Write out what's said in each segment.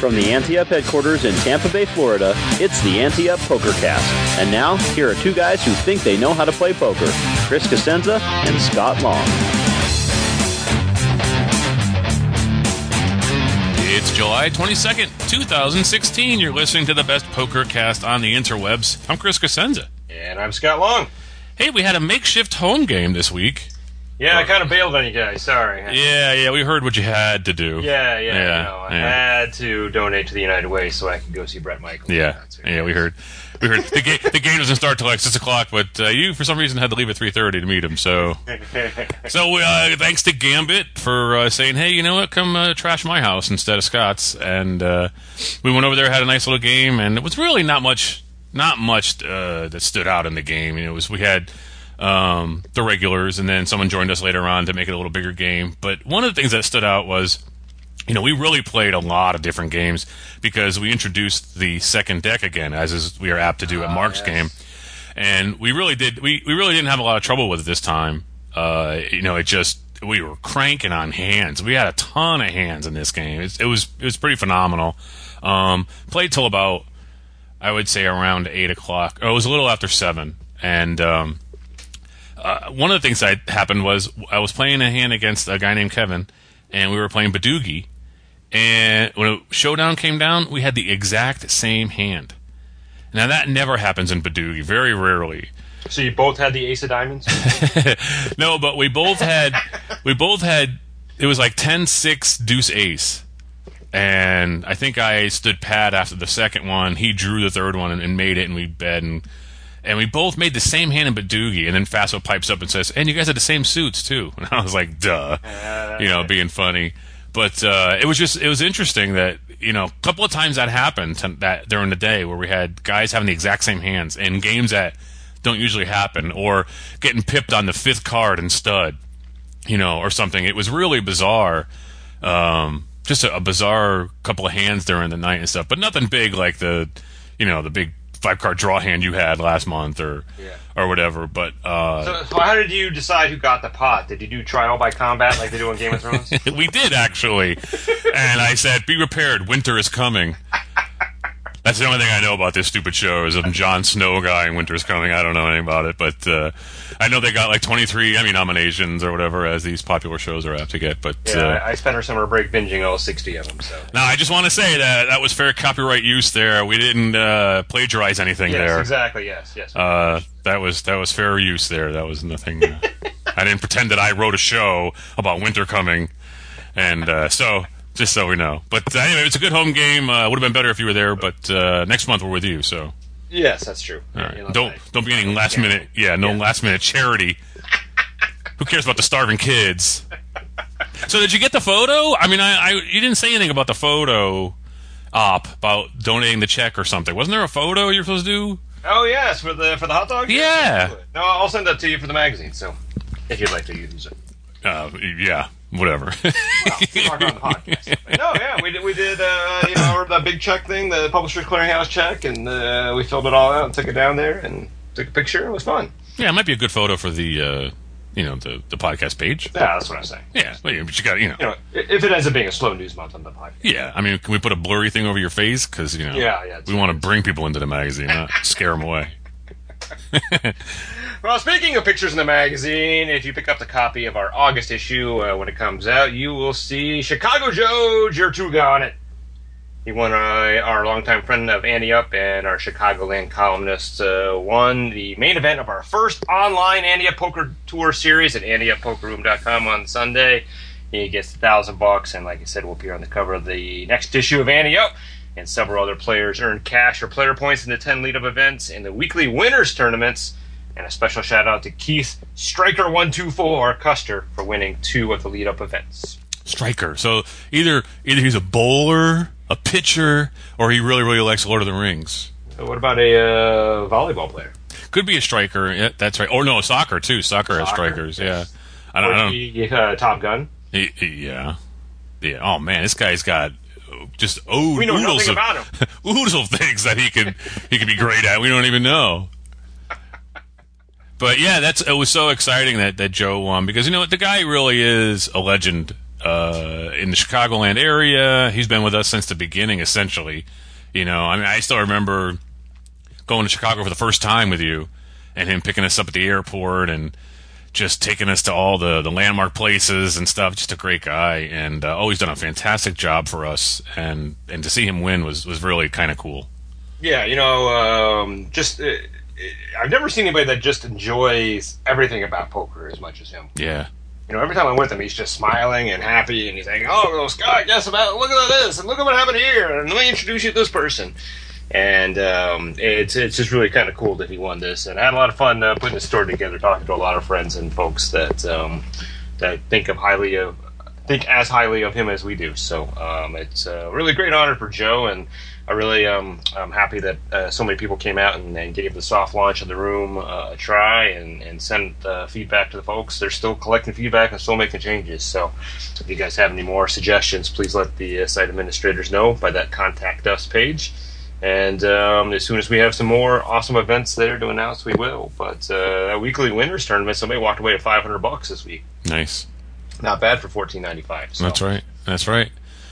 From the Ante Up headquarters in Tampa Bay, Florida, it's the Ante Up PokerCast. And now, here are two guys who think they know how to play poker Chris Cosenza and Scott Long. It's July 22nd, 2016. You're listening to the best poker cast on the interwebs. I'm Chris Cosenza. And I'm Scott Long. Hey, we had a makeshift home game this week. Yeah, I kind of bailed on you guys. Sorry. Yeah, yeah, we heard what you had to do. Yeah, yeah. Yeah, I yeah. had to donate to the United Way so I could go see Bret Michaels. Yeah, yeah, we heard. We heard the, ga- the game doesn't start till like six o'clock, but uh, you for some reason had to leave at three thirty to meet him. So, so uh, thanks to Gambit for uh, saying, "Hey, you know what? Come uh, trash my house instead of Scott's." And uh, we went over there, had a nice little game, and it was really not much, not much uh, that stood out in the game. You know, it was we had um, the regulars, and then someone joined us later on to make it a little bigger game. But one of the things that stood out was you know, we really played a lot of different games because we introduced the second deck again, as is we are apt to do at Mark's yes. game, and we really did. We, we really didn't have a lot of trouble with it this time. Uh, you know, it just we were cranking on hands. We had a ton of hands in this game. It, it was it was pretty phenomenal. Um, played till about I would say around eight o'clock. Oh, it was a little after seven, and um, uh, one of the things that happened was I was playing a hand against a guy named Kevin, and we were playing Badugi. And when a showdown came down, we had the exact same hand. Now that never happens in Badugi, very rarely. So you both had the Ace of Diamonds? No, but we both had we both had it was like 10-6 deuce ace. And I think I stood pat after the second one. He drew the third one and, and made it, and we bet and and we both made the same hand in Badugi. And then Faso pipes up and says, "And you guys had the same suits too." And I was like, "Duh," you know, being funny. But uh, it was just it was interesting that you know a couple of times that happened to, that during the day where we had guys having the exact same hands in games that don't usually happen, or getting pipped on the fifth card and stud, you know, or something. It was really bizarre. Um, just a, a bizarre couple of hands during the night and stuff, but nothing big like the, you know, the big five card draw hand you had last month or Yeah. or whatever. But uh, so, so how did you decide who got the pot? Did you do trial by combat like they do in Game of Thrones? we did actually, and I said, "Be prepared, winter is coming." That's the only thing I know about this stupid show is I'm Jon Snow guy and winter's coming. I don't know anything about it, but uh, I know they got like 23 Emmy nominations or whatever as these popular shows are apt to get. But yeah, uh, I, I spent our summer break binging all 60 of them. So now I just want to say that that was fair copyright use there. We didn't uh, plagiarize anything yes, there. exactly. Yes, yes. Uh, that was that was fair use there. That was nothing. Uh, I didn't pretend that I wrote a show about winter coming, and uh, so just so we know. But uh, anyway, it's a good home game. Uh, Would have been better if you were there, but uh, next month we're with you. So yes, that's true. all right. Don't don't be any last minute. Yeah, no Yeah. last minute charity. Who cares about the starving kids? So did you get the photo? I mean, I, I you didn't say anything about the photo op about donating the check or something. Wasn't there a photo you're supposed to do? Oh yes, for the for the hot dog. Yeah. No, I'll send that to you for the magazine. So if you'd like to use it. Uh, yeah, whatever. Talk on the podcast. no, yeah, we did. We did. Uh, you know, the big check thing, the Publishers Clearinghouse check, and uh, we filled it all out and took it down there and took a picture. It was fun. Yeah, it might be a good photo for the, uh, you know, the, the podcast page. Yeah, that's what I'm saying. Yeah, but you got you know. You know, if it ends up being a slow news month on the podcast. Yeah, I mean, can we put a blurry thing over your face? Because you know, Yeah, yeah, we want to bring people into the magazine, not scare them away. Well, speaking of pictures in the magazine, if you pick up the copy of our August issue uh, when it comes out, you will see Chicago Joe Jertuga on it. He won uh, our longtime friend of Ante Up and our Chicagoland columnist uh, won the main event of our first online Ante Up Poker Tour series at AnteUpPokerRoom.com on Sunday. He gets a thousand bucks, and like I said, will appear on the cover of the next issue of Ante Up. And several other players earned cash or player points in the 10 lead up events and the weekly winners tournaments And a special shout out to Keith Striker124 Custer for winning two of the lead up events. Striker. So either either he's a bowler, a pitcher, or he really really likes Lord of the Rings. So what about a uh, volleyball player? Could be a striker. Yeah, that's right. Or no, soccer too. Soccer, has strikers. yes. Yeah. I don't. I Or don't he, uh, Top Gun. he- he- yeah. Yeah. Oh man, this guy's got just oh We know oodles nothing of about him. things that he could he could be great at. We don't even know. But yeah, that's it was so exciting that that Joe won because you know what the guy really is a legend uh, in the Chicagoland area. He's been with us since the beginning, essentially. You know, I mean, I still remember going to Chicago for the first time with you, and him picking us up at the airport and just taking us to all the, the landmark places and stuff. Just a great guy, and uh, always done a fantastic job for us. And and to see him win was was really kind of cool. Yeah, you know, um, just uh, I've never seen anybody that just enjoys everything about poker as much as him. Yeah, You know, every time I'm with him, he's just smiling and happy, and he's saying, "Oh, Scott, guess about look at this, and look at what happened here, and let me introduce you to this person." And um, it's it's just really kind of cool that he won this, and I had a lot of fun uh, putting the story together, talking to a lot of friends and folks that um, that think of highly of think as highly of him as we do. So um, it's a really great honor for Joe, and I really um, I'm happy that uh, so many people came out and, and gave the soft launch of the room uh, a try and, and sent uh, feedback to the folks. They're still collecting feedback and still making changes. So if you guys have any more suggestions, please let the uh, site administrators know by that contact us page. And um, as soon as we have some more awesome events there to announce, we will. But uh, that weekly winners tournament, somebody walked away with 500 bucks this week. nice. Not bad for 14.95. So. That's right. That's right.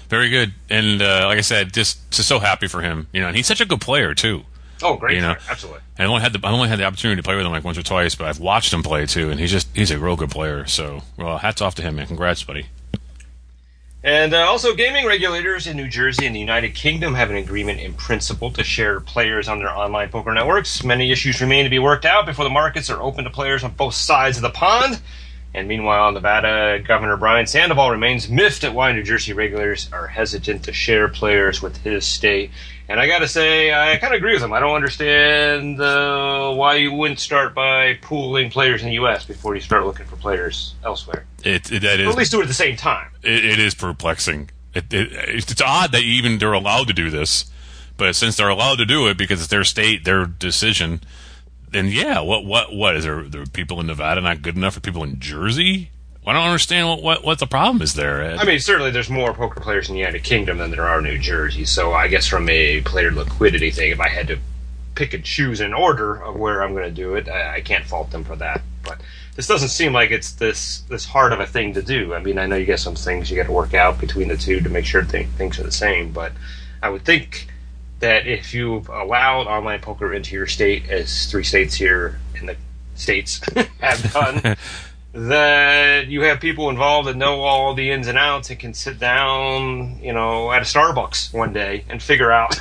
Very good. And uh, like I said, just just so happy for him. You know, and he's such a good player too. Oh, great! You know. player, absolutely. I only had the I only had the opportunity to play with him like once or twice, but I've watched him play too, and he's just he's a real good player. So, well, hats off to him, man. Congrats, buddy. And uh, also, gaming regulators in New Jersey and the United Kingdom have an agreement in principle to share players on their online poker networks. Many issues remain to be worked out before the markets are open to players on both sides of the pond. And meanwhile, Nevada Governor Brian Sandoval remains miffed at why New Jersey regulators are hesitant to share players with his state. And I got to say, I kind of agree with him. I don't understand uh, why you wouldn't start by pooling players in the U.S. before you start looking for players elsewhere. It, it that Or at least do it at the same time. it, it is perplexing. It, it, it's it's odd that even they're allowed to do this, but since they're allowed to do it because it's their state, their decision, then yeah, what what what is there? There are people in Nevada not good enough for people in Jersey? I don't understand what what, what the problem is there. Ed. I mean, certainly there's more poker players in the United Kingdom than there are in New Jersey. So I guess from a player liquidity thing, if I had to pick and choose an order of where I'm going to do it, I, I can't fault them for that. But this doesn't seem like it's this this hard of a thing to do. I mean, I know you get some things you got to work out between the two to make sure th- things are the same. But I would think that if you've allowed online poker into your state, as three states here in the states have done that you have people involved that know all the ins and outs and can sit down, you know, at a Starbucks one day and figure out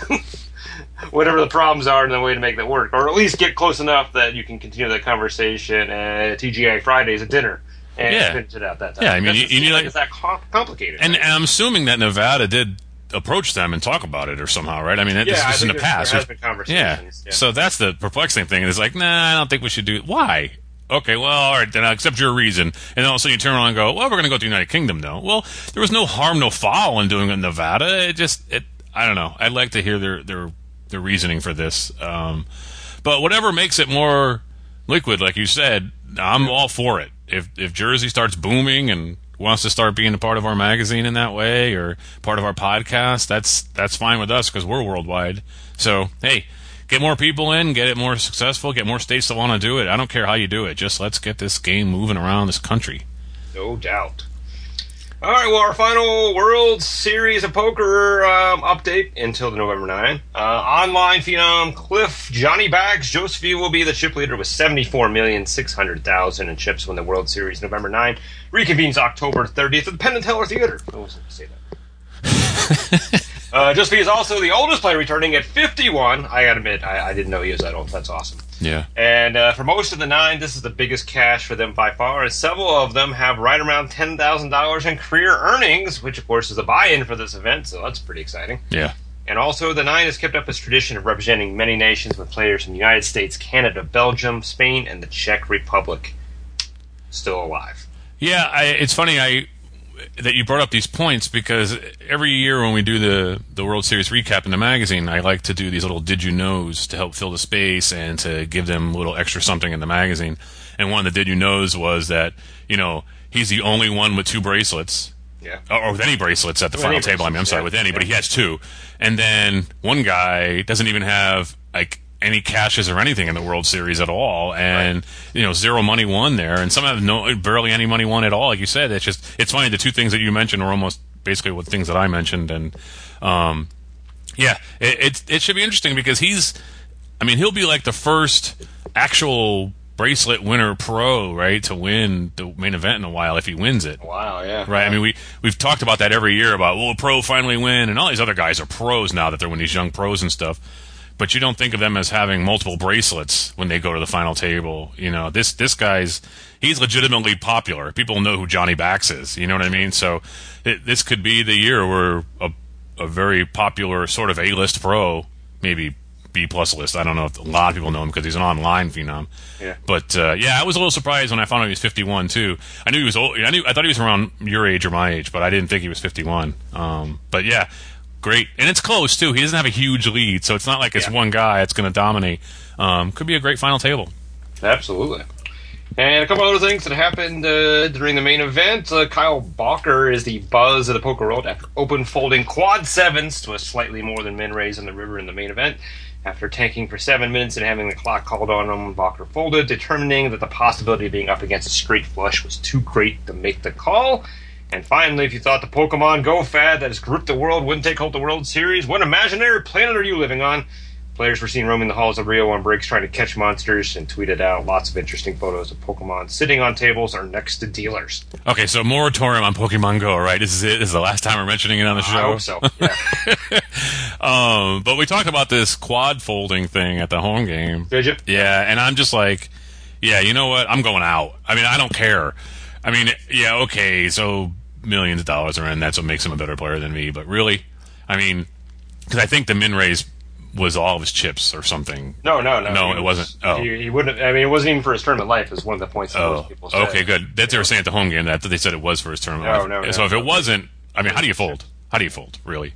whatever the problems are and the way to make that work, or at least get close enough that you can continue that conversation at TGI Fridays at dinner and Yeah. finish it out that time. Yeah, I mean, you- you need, like like- it's that complicated. and, right? and I'm assuming that Nevada did approach them and talk about it or somehow, right? I mean, this Yeah, I was in the past. there has been conversations, Yeah. yeah. So that's the perplexing thing. It's like, nah, I don't think we should do it. Why? Okay, well, all right, then I'll accept your reason. And then all of a sudden you turn around and go, well, we're going to go to the United Kingdom now. Well, there was no harm, no foul in doing it in Nevada. It just, it, I don't know. I'd like to hear their, their, their reasoning for this. Um, but whatever makes it more liquid, like you said, I'm all for it. If, if Jersey starts booming and wants to start being a part of our magazine in that way or part of our podcast, that's, that's fine with us because we're worldwide. So, hey, get more people in, get it more successful, get more states that want to do it. I don't care how you do it. Just let's get this game moving around this country. No doubt. All right, well, our final World Series of Poker um, update until the November 9. Uh, online phenom Cliff Johnny Bax Josephy will be the chip leader with 74,600,000 in chips when the World Series November 9 reconvenes October 30th at the Penn and Teller Theater. I was going to say that. uh, Josephy is also the oldest player returning at 51. I gotta admit, I, I didn't know he was that old. That's awesome. Yeah. And uh, for most of the nine, this is the biggest cash for them by far. And several of them have right around ten thousand dollars in career earnings, which of course is a buy-in for this event. So that's pretty exciting. Yeah. And also, the Nine has kept up its tradition of representing many nations with players from the United States, Canada, Belgium, Spain, and the Czech Republic still alive. Yeah, I, it's funny I that you brought up these points because every year when we do the the World Series recap in the magazine, I like to do these little did you knows to help fill the space and to give them a little extra something in the magazine. And one of the did you knows was that you know he's the only one with two bracelets. Yeah. Or with any bracelets at the With final table. I mean, I'm sorry, yeah. with any, but he has two. And then one guy doesn't even have like any cashes or anything in the World Series at all, and you know zero money won there, and some have no barely any money won at all. Like you said, it's just it's funny. The two things that you mentioned are almost basically what things that I mentioned, and um, yeah, it, it it should be interesting because he's, I mean, he'll be like the first actual bracelet winner pro, right, to win the main event in a while if he wins it. Wow, yeah. Right. I mean, we we've talked about that every year about will a pro finally win, and all these other guys are pros now that they're winning these young pros and stuff. But you don't think of them as having multiple bracelets when they go to the final table. You know, this this guy's he's legitimately popular. People know who Johnny Bax is. You know what I mean? So it, this could be the year where a a very popular sort of A list pro, maybe B plus list. I don't know if a lot of people know him because he's an online phenom. Yeah. But uh, yeah, I was a little surprised when I found out he was 51 too. I knew he was old. I knew I thought he was around your age or my age, but I didn't think he was 51. Um, but yeah, great, and it's close too. He doesn't have a huge lead, so it's not like it's Yeah. one guy that's going to dominate. Um, could be a great final table. Absolutely. And a couple other things that happened uh, during the main event. Uh, Kyle Bowker is the buzz of the poker world after open folding quad sevens to a slightly more than min raise on the river in the main event. After tanking for seven minutes and having the clock called on him, Bowker folded, determining that the possibility of being up against a straight flush was too great to make the call. And finally, if you thought the Pokemon Go fad that has gripped the world wouldn't take hold of the World Series, what imaginary planet are you living on? Players were seen roaming the halls of Rio on breaks trying to catch monsters and tweeted out lots of interesting photos of Pokemon sitting on tables or next to dealers. Okay, so moratorium on Pokemon Go, right? This is it. This is the last time we're mentioning it on the show. I hope so. Yeah. Um, but we talked about this quad folding thing at the home game. Did you? Yeah, and I'm just like, yeah, you know what? I'm going out. I mean, I don't care. I mean, yeah, okay, so millions of dollars are in. That's what makes him a better player than me. But really, I mean, because I think the min raise was all of his chips or something. No, no, no. No, it was- wasn't. Oh. He, he wouldn't. I mean, it wasn't even for his tournament life. Is one of the points that Oh, most people said. okay, good. That they were saying at the home game that they said it was for his tournament. No, life. no, no, so if it wasn't, I mean, how do you fold? How do you fold? Really?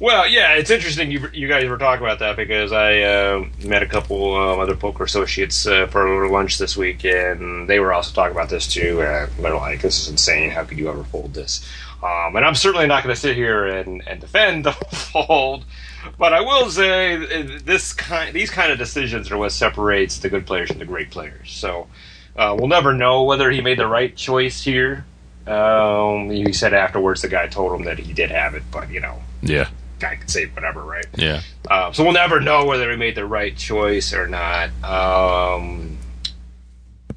Well, yeah, it's interesting you, you guys were talking about that because I uh, met a couple um, other poker associates uh, for a little lunch this week, and they were also talking about this too. Uh, they're like, "This is insane! How could you ever fold this?" Um, and I'm certainly not going to sit here and, and defend the fold, but I will say this kind, these kind of decisions are what separates the good players from the great players. So uh, we'll never know whether he made the right choice here. Um, he said afterwards the guy told him that he did have it, but you know, Yeah. Guy could say whatever, right? Yeah. Um, so we'll never know whether he made the right choice or not. Um,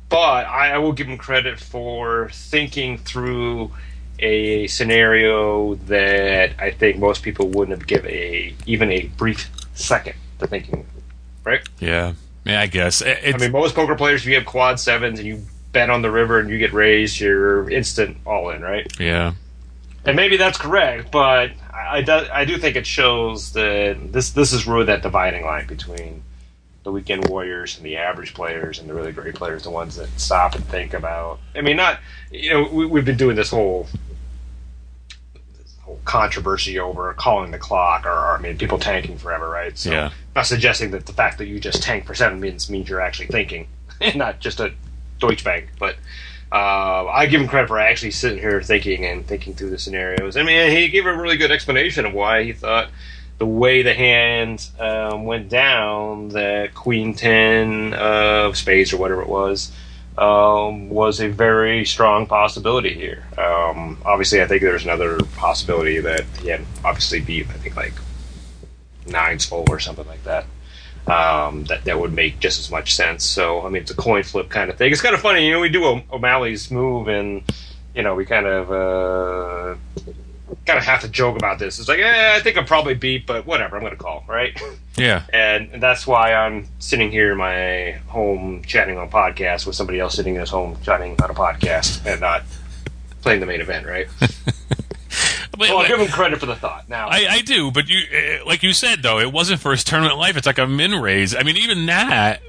but I, I will give him credit for thinking through a scenario that I think most people wouldn't have given a even a brief second to thinking. Right? Yeah. Yeah, I guess. It, I mean, most poker players, if you have quad sevens and you bet on the river and you get raised, you're instant all in, right? yeah. And maybe that's correct, but I, do, I do think it shows that this this is really that dividing line between the weekend warriors and the average players and the really great players, the ones that stop and think about. I mean, not you know we, we've been doing this whole this whole controversy over calling the clock, or, or I mean, people tanking forever, right? So, Yeah. Not suggesting that the fact that you just tank for seven minutes means you're actually thinking, and not just a Deutsche Bank, but. Uh, I give him credit for actually sitting here thinking and thinking through the scenarios. I mean, he gave a really good explanation of why he thought the way the hand um, went down, that Queen Ten of Spades or whatever it was, um, was a very strong possibility here. Um, obviously, I think there's another possibility that he had obviously beat. I think like nines full or something like that. Um, that that would make just as much sense. So I mean, it's a coin flip kind of thing. It's kind of funny, you know. We do O- O'Malley's move, and you know, we kind of uh, kind of have to joke about this. It's like, eh, I think I'm probably beat, but whatever. I'm going to call, right? Yeah. and, and that's why I'm sitting here in my home chatting on podcast with somebody else sitting in his home chatting on a podcast and not playing the main event, right? But Well, I'll give him credit for the thought. Now, I, I do, but you, uh, like you said though, it wasn't for his tournament life. It's like a min raise. I mean, even that.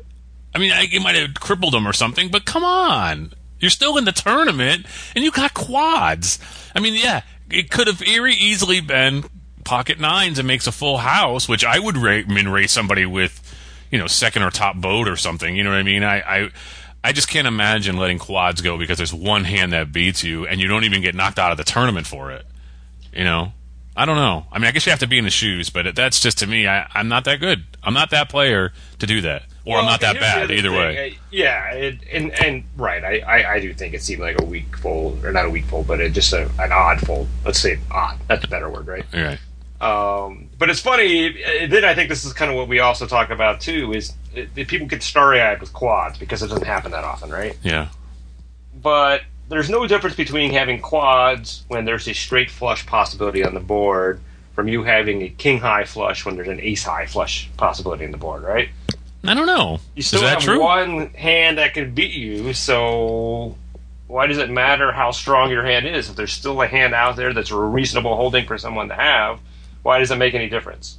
I mean, I, it might have crippled him or something, but come on, you're still in the tournament and you got quads. I mean, yeah, it could have very easily been pocket nines and makes a full house, which I would ra- min raise somebody with, you know, second or top boat or something. You know what I mean? I. I I just can't imagine letting quads go because there's one hand that beats you and you don't even get knocked out of the tournament for it. You know, I don't know. I mean, I guess you have to be in the shoes, but that's just to me. I, I'm not that good. I'm not that player to do that, or I'm not that bad either thing. way. Uh, yeah, it, and and right, I, I, I do think it seemed like a weak fold, or not a weak fold, but it just a, an odd fold. Let's say odd. That's a better word, right? All right. Um, but it's funny. uh, Then I think this is kind of what we also talk about too. Is uh, that people get starry-eyed with quads because it doesn't happen that often, right? Yeah. But there's no difference between having quads when there's a straight flush possibility on the board from you having a king high flush when there's an ace high flush possibility on the board, right? I don't know. You Is still have true? one hand that can beat you, so why does it matter how strong your hand is? If there's still a hand out there that's a reasonable holding for someone to have, why does it make any difference?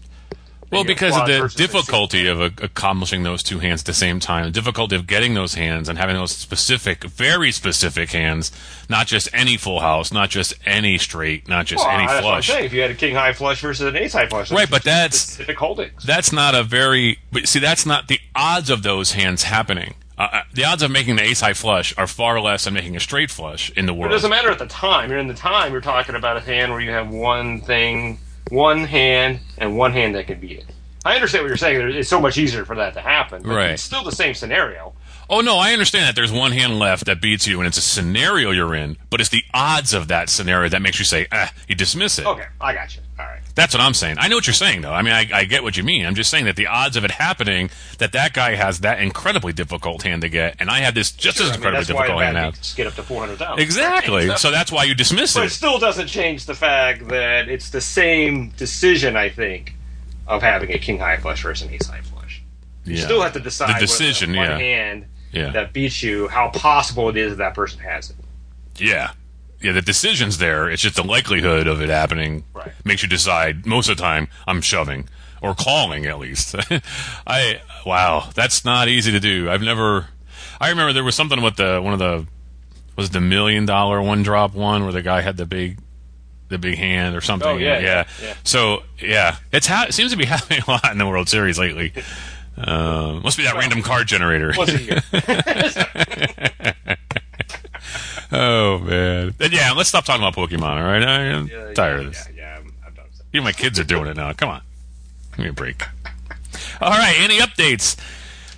Well, because of the difficulty of uh, accomplishing those two hands at the same time, the difficulty of getting those hands and having those specific, very specific hands, not just any full house, not just any straight, not just Well, any that's what I'm flush. saying. If you had a king high flush versus an ace high flush, Right, but that's- specific holdings. That's not a very. But see, that's not the odds of those hands happening. Uh, uh, the odds of making the ace high flush are far less than making a straight flush in the world. It doesn't matter at the time. You're in the time. You're talking about a hand where you have one thing, one hand, and one hand that can beat it. I understand what you're saying. It's so much easier for that to happen. But Right. It's still the same scenario. Oh no, I understand that there's one hand left that beats you, and it's a scenario you're in, but it's the odds of that scenario that makes you say, ah, you dismiss it. Okay, I got you. All right. That's what I'm saying. I know what you're saying, though. I mean, I, I get what you mean. I'm just saying that the odds of it happening, that that guy has that incredibly difficult hand to get, and I have this just as I mean, incredibly that's why difficult hand to get up to 400,000. Exactly. So- So that's why you dismiss but it it. still doesn't change the fact that it's the same decision, I think, of having a king high flush versus an ace high flush. You Yeah. still have to decide The decision, yeah. hand Yeah. that beats you, how possible it is that that person has it. Yeah. Yeah, the decision's there. It's just the likelihood of it happening Right. makes you decide most of the time I'm shoving or calling at least. I wow, that's not easy to do. I've never I remember there was something with the one of the was it the million dollar one drop one where the guy had the big the big hand or something. Oh, yeah, yeah, yeah. So yeah, it's ha- it seems to be happening a lot in the World Series lately. Uh, must be that random card generator. Once a year. Oh man. And yeah, let's stop talking about Pokemon. All right, I'm Yeah, tired yeah, of this. Yeah, yeah, I'm, I'm done. Even my kids are doing it now. Come on, give me a break. All right, any updates?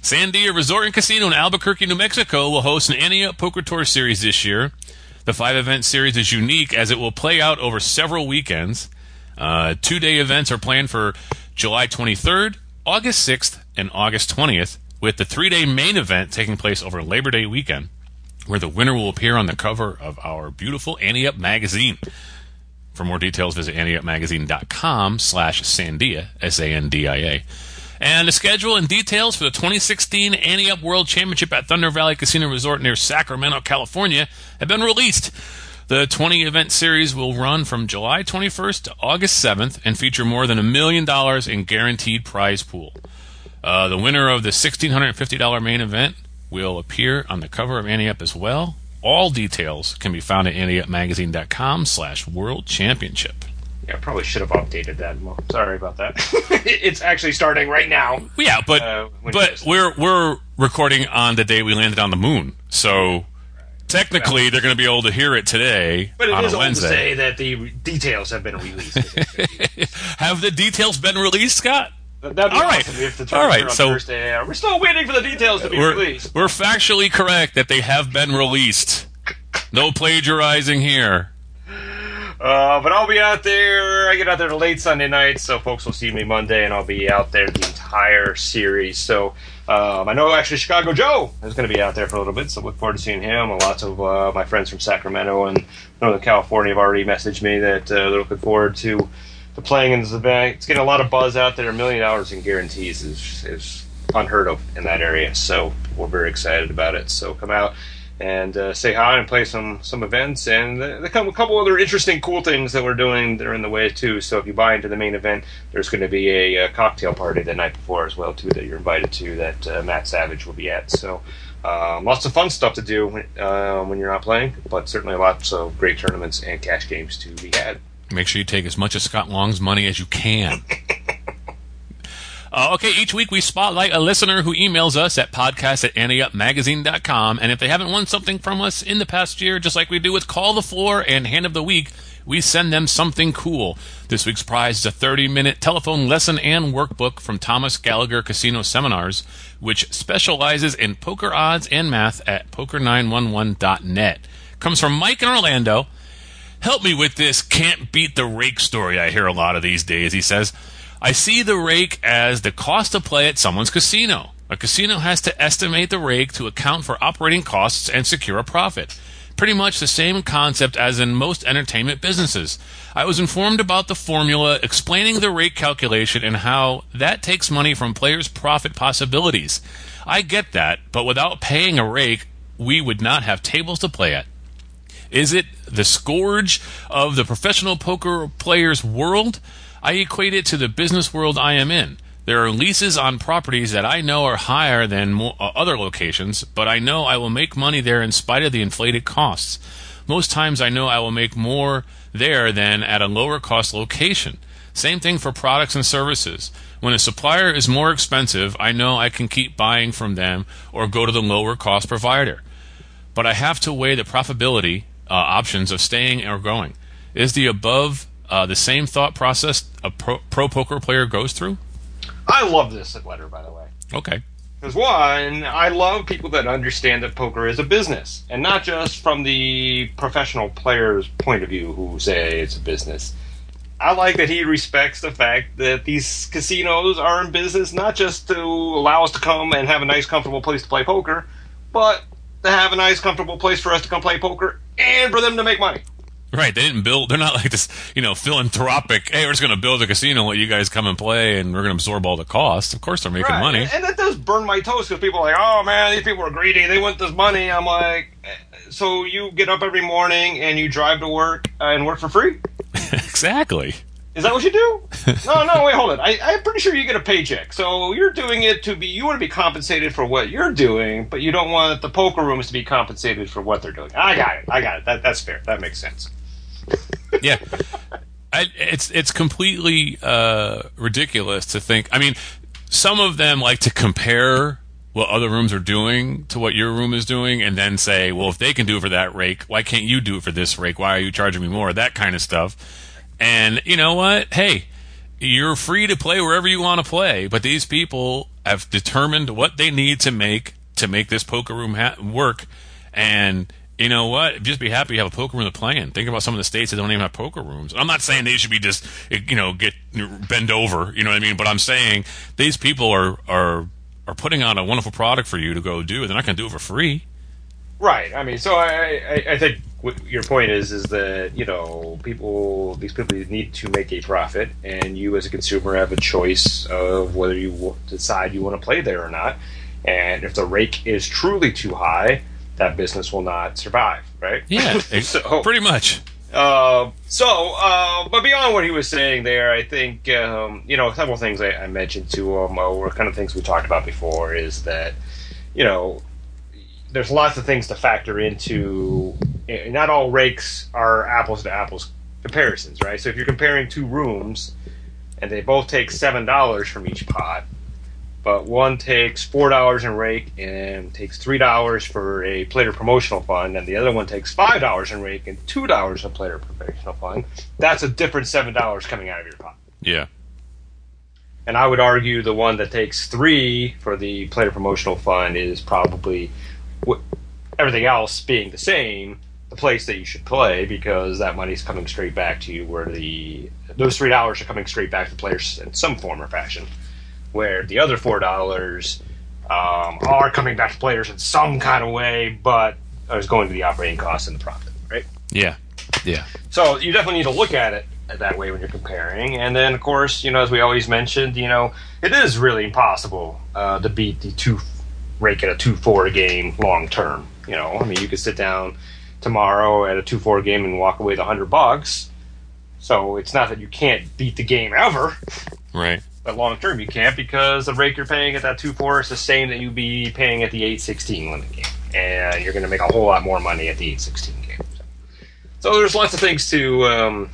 Sandia Resort and Casino in Albuquerque, New Mexico will host an Ante Up Poker Tour series this year. The five event series is unique as it will play out over several weekends. Uh, two day events are planned for July 23rd, August 6th, and August 20th, with the three day main event taking place over Labor Day weekend, where the winner will appear on the cover of our beautiful Ante Up magazine. For more details, visit anteupmagazine.com slash Sandia, S-A-N-D-I-A. And the schedule and details for the 2016 Ante Up World Championship at Thunder Valley Casino Resort near Sacramento, California have been released. The 20 event series will run from July 21st to August 7th and feature more than a million dollars in guaranteed prize pool. Uh, the winner of the $1,650 main event will appear on the cover of Ante Up as well. All details can be found at anteupmagazine.com slash world championship. Yeah, I probably should have updated that. Sorry about that. it's actually starting right now. Yeah, but Uh, but we're we're recording on the day we landed on the moon, so technically they're going to be able to hear it today But it on is a old to say that the details have been released. Have the details been released, Scott? That'd be All right. awesome if the All right, on so- Thursday. Uh, we're still waiting for the details to be We're released. we're factually correct that they have been released. No plagiarizing here. Uh, but I'll be out there. I get out there late Sunday night, so folks will see me Monday, and I'll be out there the entire series. So um, I know actually Chicago Joe is going to be out there for a little bit, so look forward to seeing him. And lots of uh, my friends from Sacramento and Northern California have already messaged me that uh, they're looking forward to to playing in the event. It's getting a lot of buzz out there. A million dollars in guarantees is is unheard of in that area, so we're very excited about it. So come out and uh, say hi and play some some events. And there come a couple other interesting, cool things that we're doing that are in the way too. So if you buy into the main event, there's going to be a, a cocktail party the night before as well too that you're invited to that uh, Matt Savage will be at. So. Um, lots of fun stuff to do when, uh, when you're not playing, but certainly lots of great tournaments and cash games to be had. Make sure you take as much of Scott Long's money as you can. Uh, okay, each week we spotlight a listener who emails us at podcast at anteupmagazine.com. And if they haven't won something from us in the past year, just like we do with Call the Floor and Hand of the Week, we send them something cool. This week's prize is a 30 minute telephone lesson and workbook from Thomas Gallagher Casino Seminars, which specializes in poker odds and math at poker911.net. Comes from Mike in Orlando. Help me with this can't beat the rake story I hear a lot of these days, he says. I see the rake as the cost to play at someone's casino. A casino has to estimate the rake to account for operating costs and secure a profit. Pretty much the same concept as in most entertainment businesses. I was informed about the formula explaining the rake calculation and how that takes money from players' profit possibilities. I get that, but without paying a rake, we would not have tables to play at. Is it the scourge of the professional poker player's world? I equate it to the business world I am in. There are leases on properties that I know are higher than mo- uh, other locations, but I know I will make money there in spite of the inflated costs. Most times I know I will make more there than at a lower cost location. Same thing for products and services. When a supplier is more expensive, I know I can keep buying from them or go to the lower cost provider. But I have to weigh the profitability uh, options of staying or going. Is the above uh, the same thought process a pro, pro poker player goes through? I love this letter, by the way. Okay. Because one, I love people that understand that poker is a business, and not just from the professional player's point of view who say it's a business. I like that he respects the fact that these casinos are in business not just to allow us to come and have a nice, comfortable place to play poker, but to have a nice, comfortable place for us to come play poker and for them to make money. Right. They didn't build. They're not like this, you know, philanthropic. Hey, we're just going to build a casino, let you guys come and play, and we're going to absorb all the costs. Of course, they're making Right. money. And, and that does burn my toast because people are like, oh man, these people are greedy. They want this money. I'm like, so you get up every morning and you drive to work uh, and work for free? exactly. Is that what you do? no, no, wait, hold it. I, I'm pretty sure you get a paycheck. So you're doing it to be, you want to be compensated for what you're doing, but you don't want the poker rooms to be compensated for what they're doing. I got it. I got it. That, that's fair. That makes sense. Yeah. I, it's it's completely uh, ridiculous to think. I mean, some of them like to compare what other rooms are doing to what your room is doing, and then say, "Well, if they can do it for that rake, why can't you do it for this rake? Why are you charging me more?" That kind of stuff. And you know what? Hey, you're free to play wherever you want to play, but these people have determined what they need to make to make this poker room ha- work. And you know what? Just be happy you have a poker room to play in. Think about some of the states that don't even have poker rooms. I'm not saying they should be just you know get bend over. You know what I mean? But I'm saying these people are are are putting on a wonderful product for you to go do. They're not going to do it for free. Right. I mean, so I, I, I think your point is is that you know people these people need to make a profit, and you as a consumer have a choice of whether you decide you want to play there or not. And if the rake is truly too high, that business will not survive. Right. Yeah, so pretty much. uh, so, uh, but beyond what he was saying there, I think um, you know a several things I, I mentioned to him, uh, were kind of things we talked about before. Is that you know there's lots of things to factor into. eh, Not all rakes are apples to apples comparisons, right? So if you're comparing two rooms and they both take seven dollars from each pot, but one takes four dollars in rake and takes three dollars for a player promotional fund, and the other one takes five dollars in rake and two dollars in player promotional fund, that's a different seven dollars coming out of your pot. Yeah. And I would argue the one that takes three for the player promotional fund is probably everything else being the same, the place that you should play because that money's coming straight back to you. Where the those three dollars are coming straight back to players in some form or fashion, where the other four dollars um, are coming back to players in some kind of way, but is going to the operating costs and the profit, right? Yeah. Yeah. So you definitely need to look at it that way when you're comparing. And then, of course, you know, as we always mentioned, you know, it is really impossible uh, to beat the two rake at a two four game long term. You know, I mean, you could sit down tomorrow at a two four game and walk away with a hundred bucks. So it's not that you can't beat the game ever, Right. but long term you can't because the rake you're paying at that two four is the same that you'd be paying at the eight sixteen limit game, and you're going to make a whole lot more money at the eight sixteen game. So there's lots of things to um,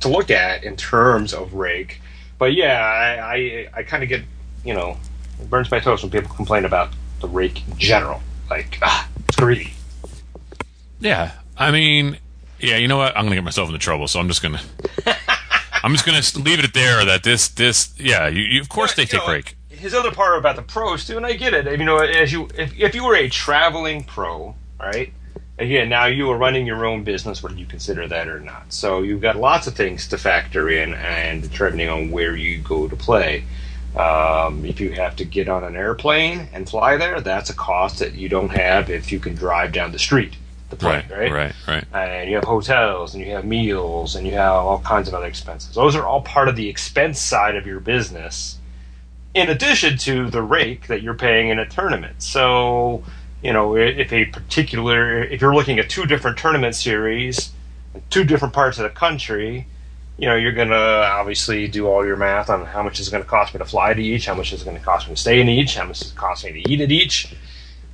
to look at in terms of rake, but yeah, I I, I kind of get you know it burns my toes when people complain about the rake in general, like ah, it's greedy. Yeah. I mean, yeah. You know what? I'm gonna get myself into trouble, so I'm just gonna. I'm just gonna leave it there. That this, this, yeah. You, you of course they take know, break. His other part about the pros too, and I get it. You know, as you if, if you were a traveling pro, right? Again, now you are running your own business, whether you consider that or not. So you've got lots of things to factor in and determining on where you go to play. Um, if you have to get on an airplane and fly there, that's a cost that you don't have if you can drive down the street to play, Right. right? Right. Right. and you have hotels and you have meals and you have all kinds of other expenses. Those are all part of the expense side of your business, in addition to the rake that you're paying in a tournament. So, you know, if a particular, if you're looking at two different tournament series, in two different parts of the country, you know, you're going to obviously do all your math on how much is going to cost me to fly to each, how much is it going to cost me to stay in each, how much is it cost me to eat at each.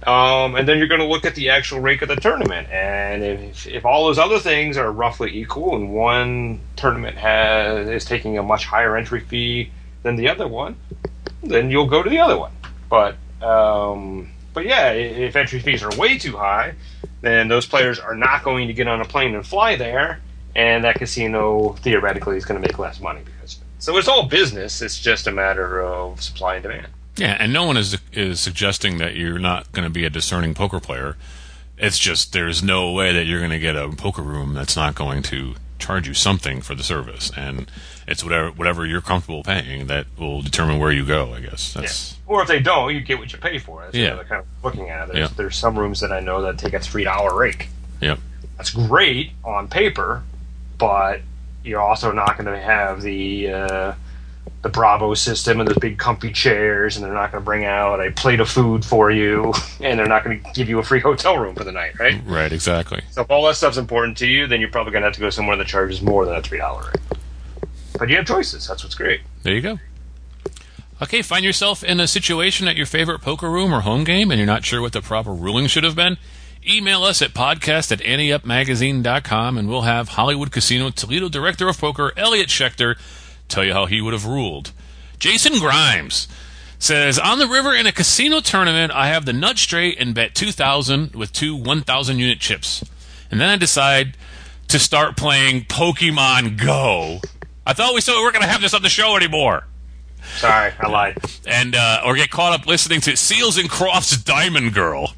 Um, and then you're going to look at the actual rake of the tournament. And if, if all those other things are roughly equal and one tournament has is taking a much higher entry fee than the other one, then you'll go to the other one. But um, but yeah, if entry fees are way too high, then those players are not going to get on a plane and fly there, and that casino theoretically is going to make less money because of it. So it's all business. It's just a matter of supply and demand. Yeah, and no one is is suggesting that you're not going to be a discerning poker player. It's just there's no way that you're going to get a poker room that's not going to charge you something for the service, and it's whatever whatever you're comfortable paying that will determine where you go. I guess that's Or if they don't, you get what you pay for. That's Yeah. yeah. the kind of looking at it. There's, Yeah. there's some rooms that I know that take a three dollar rake. yep. That's great on paper, but you're also not going to have the uh, the Bravo system and those big comfy chairs, and they're not going to bring out a plate of food for you, and they're not going to give you a free hotel room for the night, right? Right, exactly. So if all that stuff's important to you, then you're probably going to have to go somewhere that charges more than a three dollar rate. But you have choices. That's what's great. There you go. Okay, find yourself in a situation at your favorite poker room or home game and you're not sure what the proper ruling should have been? Email us at podcast at anteupmagazine.com and we'll have Hollywood Casino Toledo Director of Poker, Elliot Schechter, tell you how he would have ruled. Jason Grimes says, On the river in a casino tournament, I have the nut straight and bet 2,000 with two 1,000 unit chips. And then I decide to start playing Pokemon Go. I thought we said we weren't going to have this on the show anymore Sorry, I lied. and uh, or get caught up listening to Seals and Crofts' Diamond Girl.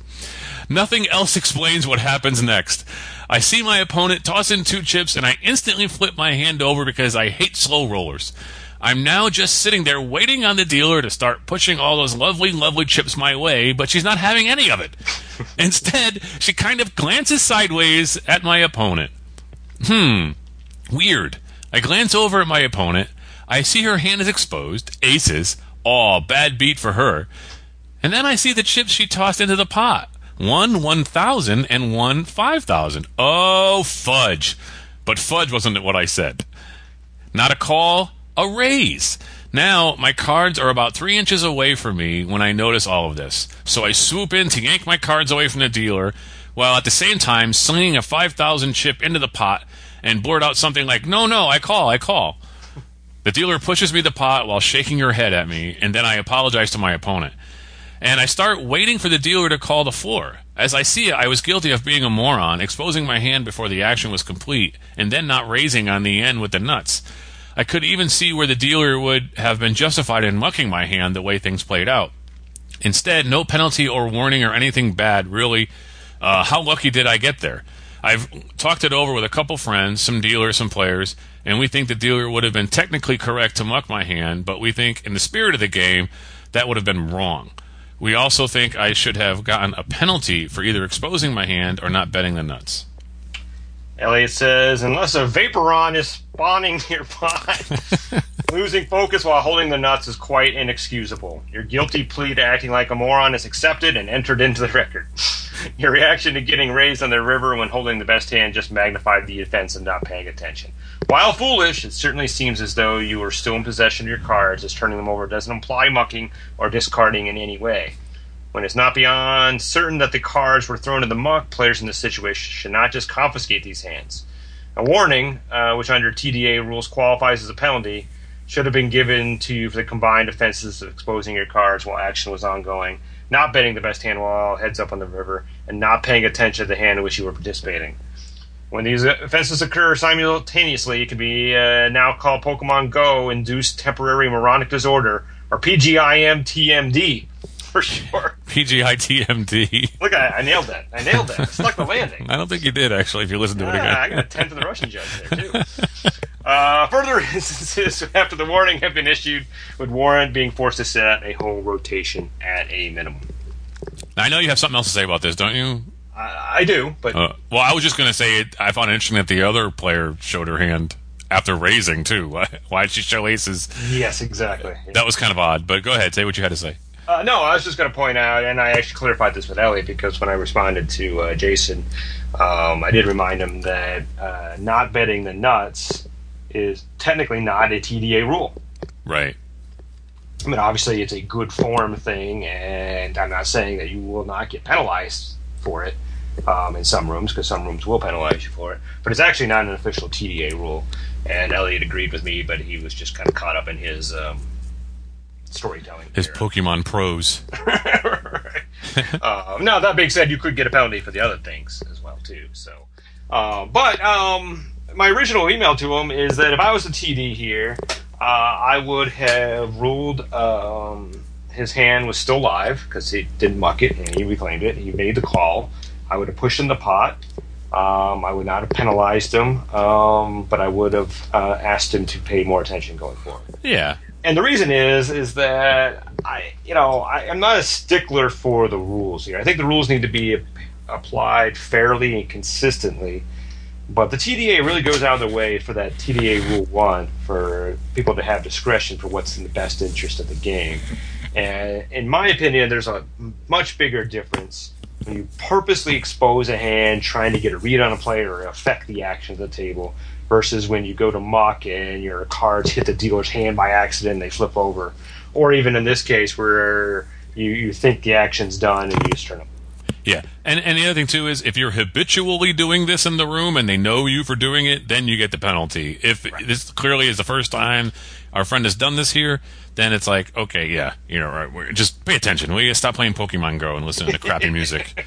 Nothing else explains what happens next. I see my opponent toss in two chips, and I instantly flip my hand over because I hate slow rollers. I'm now just sitting there waiting on the dealer to start pushing all those lovely, lovely chips my way, but she's not having any of it. Instead, she kind of glances sideways at my opponent. Hmm. Weird. I glance over at my opponent. I see her hand is exposed. Aces. Aw, bad beat for her. And then I see the chips she tossed into the pot. One 1,000 and one 5,000. Oh, fudge. But fudge wasn't what I said. Not a call, a raise. Now, my cards are about three inches away from me when I notice all of this. So I swoop in to yank my cards away from the dealer, while at the same time slinging a 5,000 chip into the pot and blurt out something like, No, no, I call, I call. The dealer pushes me the pot while shaking her head at me, and then I apologize to my opponent. And I start waiting for the dealer to call the floor. As I see it, I was guilty of being a moron, exposing my hand before the action was complete, and then not raising on the end with the nuts. I could even see where the dealer would have been justified in mucking my hand the way things played out. Instead, no penalty or warning or anything bad, really. Uh, how lucky did I get there? I've talked it over with a couple friends, some dealers, some players, and we think the dealer would have been technically correct to muck my hand, but we think in the spirit of the game, that would have been wrong. We also think I should have gotten a penalty for either exposing my hand or not betting the nuts. Elliot says, unless a Vaporeon is spawning nearby. Losing focus while holding the nuts is quite inexcusable. Your guilty plea to acting like a moron is accepted and entered into the record. Your reaction to getting raised on the river when holding the best hand just magnified the offense of not paying attention. While foolish, it certainly seems as though you are still in possession of your cards, as turning them over doesn't imply mucking or discarding in any way. When it's not beyond certain that the cards were thrown in the muck, players in this situation should not just confiscate these hands. A warning, uh, which under TDA rules qualifies as a penalty, should have been given to you for the combined offenses of exposing your cards while action was ongoing, not betting the best hand while heads up on the river, and not paying attention to the hand in which you were participating. When these offenses occur simultaneously, it can be uh, now called Pokemon Go induced temporary moronic disorder, or PGIMTMD for sure. PGITMD. Look, I, I nailed that. I nailed that. I stuck the landing. I don't think you did actually. If you listen to it again, I got a 10 for the Russian judge there, too. Uh, further instances after the warning have been issued would warrant being forced to set a whole rotation at a minimum. I know you have something else to say about this, don't you? I, I do, but Uh, well, I was just going to say it, I found it interesting that the other player showed her hand after raising too. Why, why did she show aces? yes, exactly. That was kind of odd. But go ahead, say what you had to say. Uh, no, I was just going to point out, and I actually clarified this with Elliot because when I responded to uh, Jason, um, I did remind him that uh, not betting the nuts is technically not a TDA rule. Right. I mean, obviously, it's a good form thing, and I'm not saying that you will not get penalized for it um, in some rooms, because some rooms will penalize you for it. But it's actually not an official TDA rule. And Elliot agreed with me, but he was just kind of caught up in his um, storytelling. His. Pokemon pros. right. um, now that being said, you could get a penalty for the other things as well too. So, uh, but um, my original email to him is that if I was a TD here, uh, I would have ruled um, his hand was still live because he didn't muck it and he reclaimed it. He made the call. I would have pushed in the pot. Um, I would not have penalized him, um, but I would have uh, asked him to pay more attention going forward Yeah. and the reason is is that I, you know, I, I'm not a stickler for the rules here. I think the rules need to be applied fairly and consistently. But the TDA really goes out of the way for that TDA Rule One for people to have discretion for what's in the best interest of the game. And in my opinion, there's a much bigger difference when you purposely expose a hand trying to get a read on a player or affect the action of the table versus when you go to muck and your cards hit the dealer's hand by accident and they flip over. Or even in this case where you, you think the action's done and you just turn them. Yeah. And and the other thing too is if you're habitually doing this in the room and they know you for doing it, then you get the penalty. If this clearly is the first time our friend has done this here, then it's like, okay, yeah, you know, right, just pay attention. You stop playing Pokemon Go and listening to crappy music?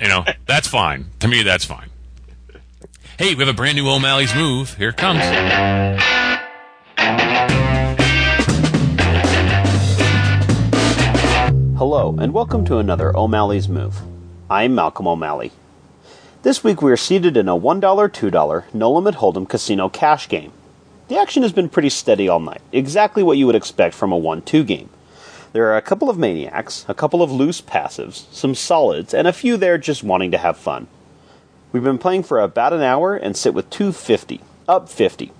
you know, that's fine. To me, that's fine. Hey, we have a brand new O'Malley's move. Here it comes. Hello, and welcome to another O'Malley's Move. I'm Malcolm O'Malley. This week we are seated in a $1, $2 no limit hold'em casino cash game. The action has been pretty steady all night, exactly what you would expect from a 1 2 game. There are a couple of maniacs, a couple of loose passives, some solids, and a few there just wanting to have fun. We've been playing for about an hour and sit with 250, up 50.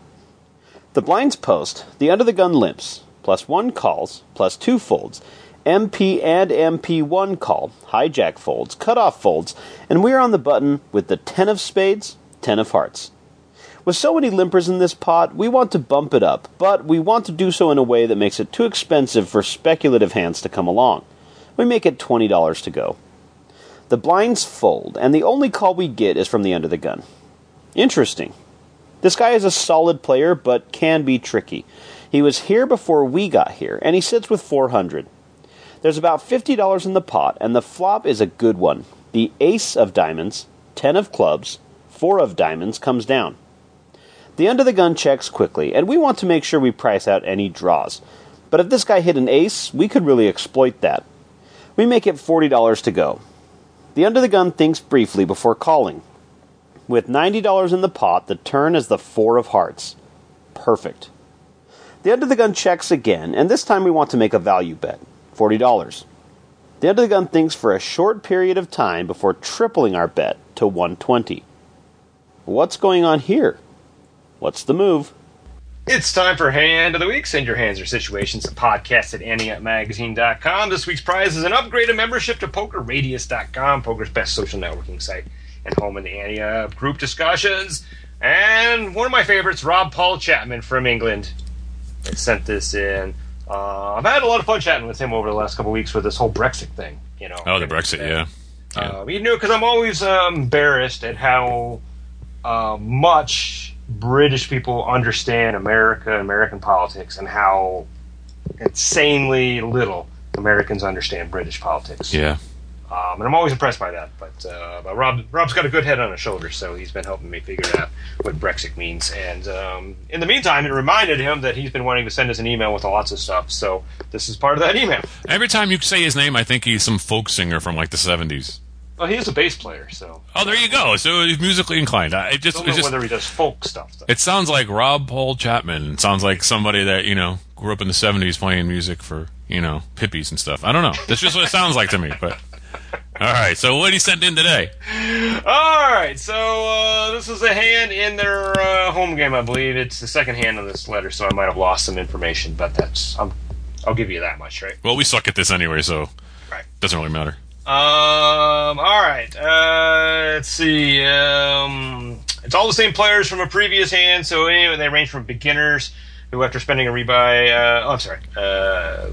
The blinds post, the under the gun limps, plus one calls, plus two folds, MP and MP1 call, hijack folds, cutoff folds, and we're on the button with the 10 of spades, 10 of hearts. With so many limpers in this pot, we want to bump it up, but we want to do so in a way that makes it too expensive for speculative hands to come along. We make it $20 to go. The blinds fold, and the only call we get is from the under the gun. Interesting. This guy is a solid player, but can be tricky. He was here before we got here, and he sits with 400. There's about $50 in the pot, and the flop is a good one. The ace of diamonds, 10 of clubs, 4 of diamonds comes down. The under the gun checks quickly, and we want to make sure we price out any draws. But if this guy hit an ace, we could really exploit that. We make it $40 to go. The under the gun thinks briefly before calling. With $90 in the pot, the turn is the 4 of hearts. Perfect. The under the gun checks again, and this time we want to make a value bet $40. The under the gun thinks for a short period of time before tripling our bet to 120. What's going on here? What's the move? It's time for Hand of the Week. Send your hands or situations to podcast at anteupmagazine.com. This week's prize is an upgraded membership to PokerRadius.com, poker's best social networking site and home of the Anteup group discussions. And one of my favorites, Rob Paul Chapman from England, sent this in. Uh, I've had a lot of fun chatting with him over the last couple of weeks with this whole Brexit thing. You know. Oh, the Brexit, yeah. yeah. Uh, you know, because I'm always um, embarrassed at how uh, much British people understand America, American politics, and how insanely little Americans understand British politics. Yeah. Um, and I'm always impressed by that. But, uh, but Rob, Rob's got a good head on his shoulders, so he's been helping me figure out what Brexit means. And um, in the meantime, it reminded him that he's been wanting to send us an email with lots of stuff. So this is part of that email. Every time you say his name, I think he's some folk singer from like the 70s. Well, he is a bass player, so. Oh, there you go. So he's musically inclined. I it just, don't know just whether he does folk stuff. Though. it sounds like Rob Paul Chapman. It sounds like somebody that you know grew up in the '70s playing music for you know hippies and stuff. I don't know. That's just what it sounds like to me. But all right. So what did he send in today? All right, so uh, this is a hand in their uh, home game, I believe. It's the second hand on this letter, so I might have lost some information, but that's I'm, I'll give you that much, right? Well, we suck at this anyway, so Right. doesn't really matter. Um. All right. Uh, let's see. Um, it's all the same players from a previous hand. So anyway, they range from beginners who, after spending a rebuy, uh, oh, I'm sorry. Uh,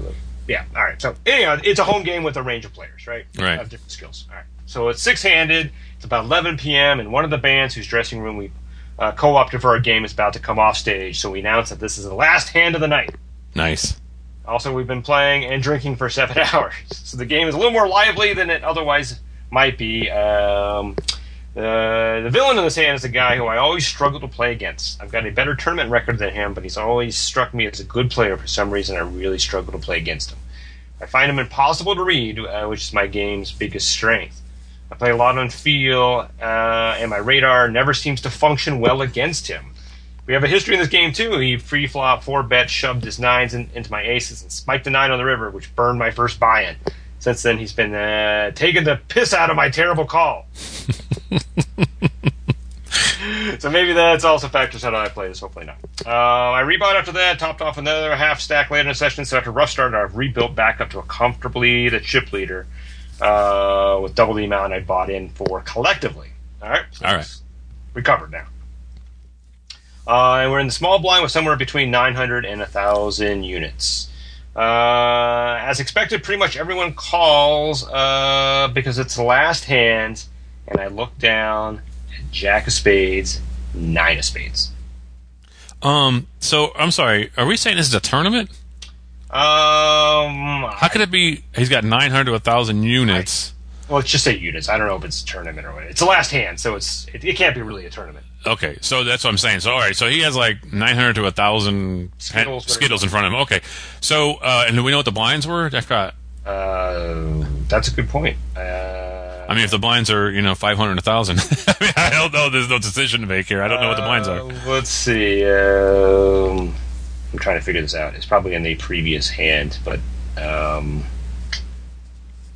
yeah. All right. So anyhow, it's a home game with a range of players, right? Right. Of different skills. All right. So it's six-handed. It's about 11 p.m. and one of the bands whose dressing room we uh, co-opted for our game is about to come off stage. So we announce that this is the last hand of the night. Nice. Also, we've been playing and drinking for seven hours, so the game is a little more lively than it otherwise might be. Um, uh, the villain in this hand is a guy who I always struggle to play against. I've got a better tournament record than him, but he's always struck me as a good player for some reason. I really struggle to play against him. I find him impossible to read, uh, which is my game's biggest strength. I play a lot on feel, uh, and my radar never seems to function well against him. We have a history in this game too. He free flop four bet, shoved his nines in, into my aces, and spiked a nine on the river, which burned my first buy-in. Since then, he's been uh, taking the piss out of my terrible call. so maybe that's also factors how I play this. Hopefully not. Uh, I rebought after that, topped off another half stack later in the session. So after rough start, I've rebuilt back up to a comfortably the chip leader uh, with double the amount I bought in for collectively. All right. So All right. Recovered now. Uh, and we're in the small blind with somewhere between 900 and 1,000 units. Uh, as expected, pretty much everyone calls uh, because it's the last hand, and I look down at Jack of Spades, Nine of Spades. Um. So I'm sorry. Are we saying this is a tournament? Um, How could it be? He's got 900 to 1,000 units. well, let's just say units. I don't know if it's a tournament or what. It's the last hand, so it's it, it can't be really a tournament. Okay, so that's what I'm saying. So all right, so he has like 900 to a 1,000 Skittles, pen- skittles in front of him. Okay, so uh, and do we know what the blinds were? I forgot. Uh, that's a good point. Uh, I mean, if the blinds are you know 500 and 1,000, I mean, I don't know. There's no decision to make here. I don't know what the blinds are. Uh, Let's see. Um, I'm trying to figure this out. It's probably in the previous hand, but um,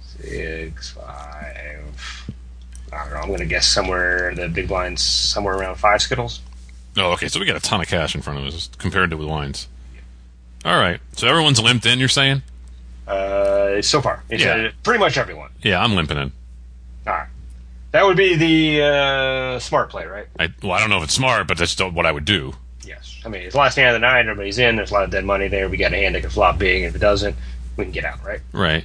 six, five. I don't know. I'm going to guess somewhere the big blinds somewhere around five skittles. Oh, okay. So we got a ton of cash in front of us compared to the lines. All right. So everyone's limped in. You're saying? Uh, so far, it's Yeah. uh, pretty much everyone. Yeah, I'm limping in. All right, that would be the uh, smart play, right? I, well, I don't know if it's smart, but that's still what I would do. Yes. I mean, it's the last hand of the night. Everybody's in. There's a lot of dead money there. We got a hand that can flop big. If it doesn't, we can get out, right? Right.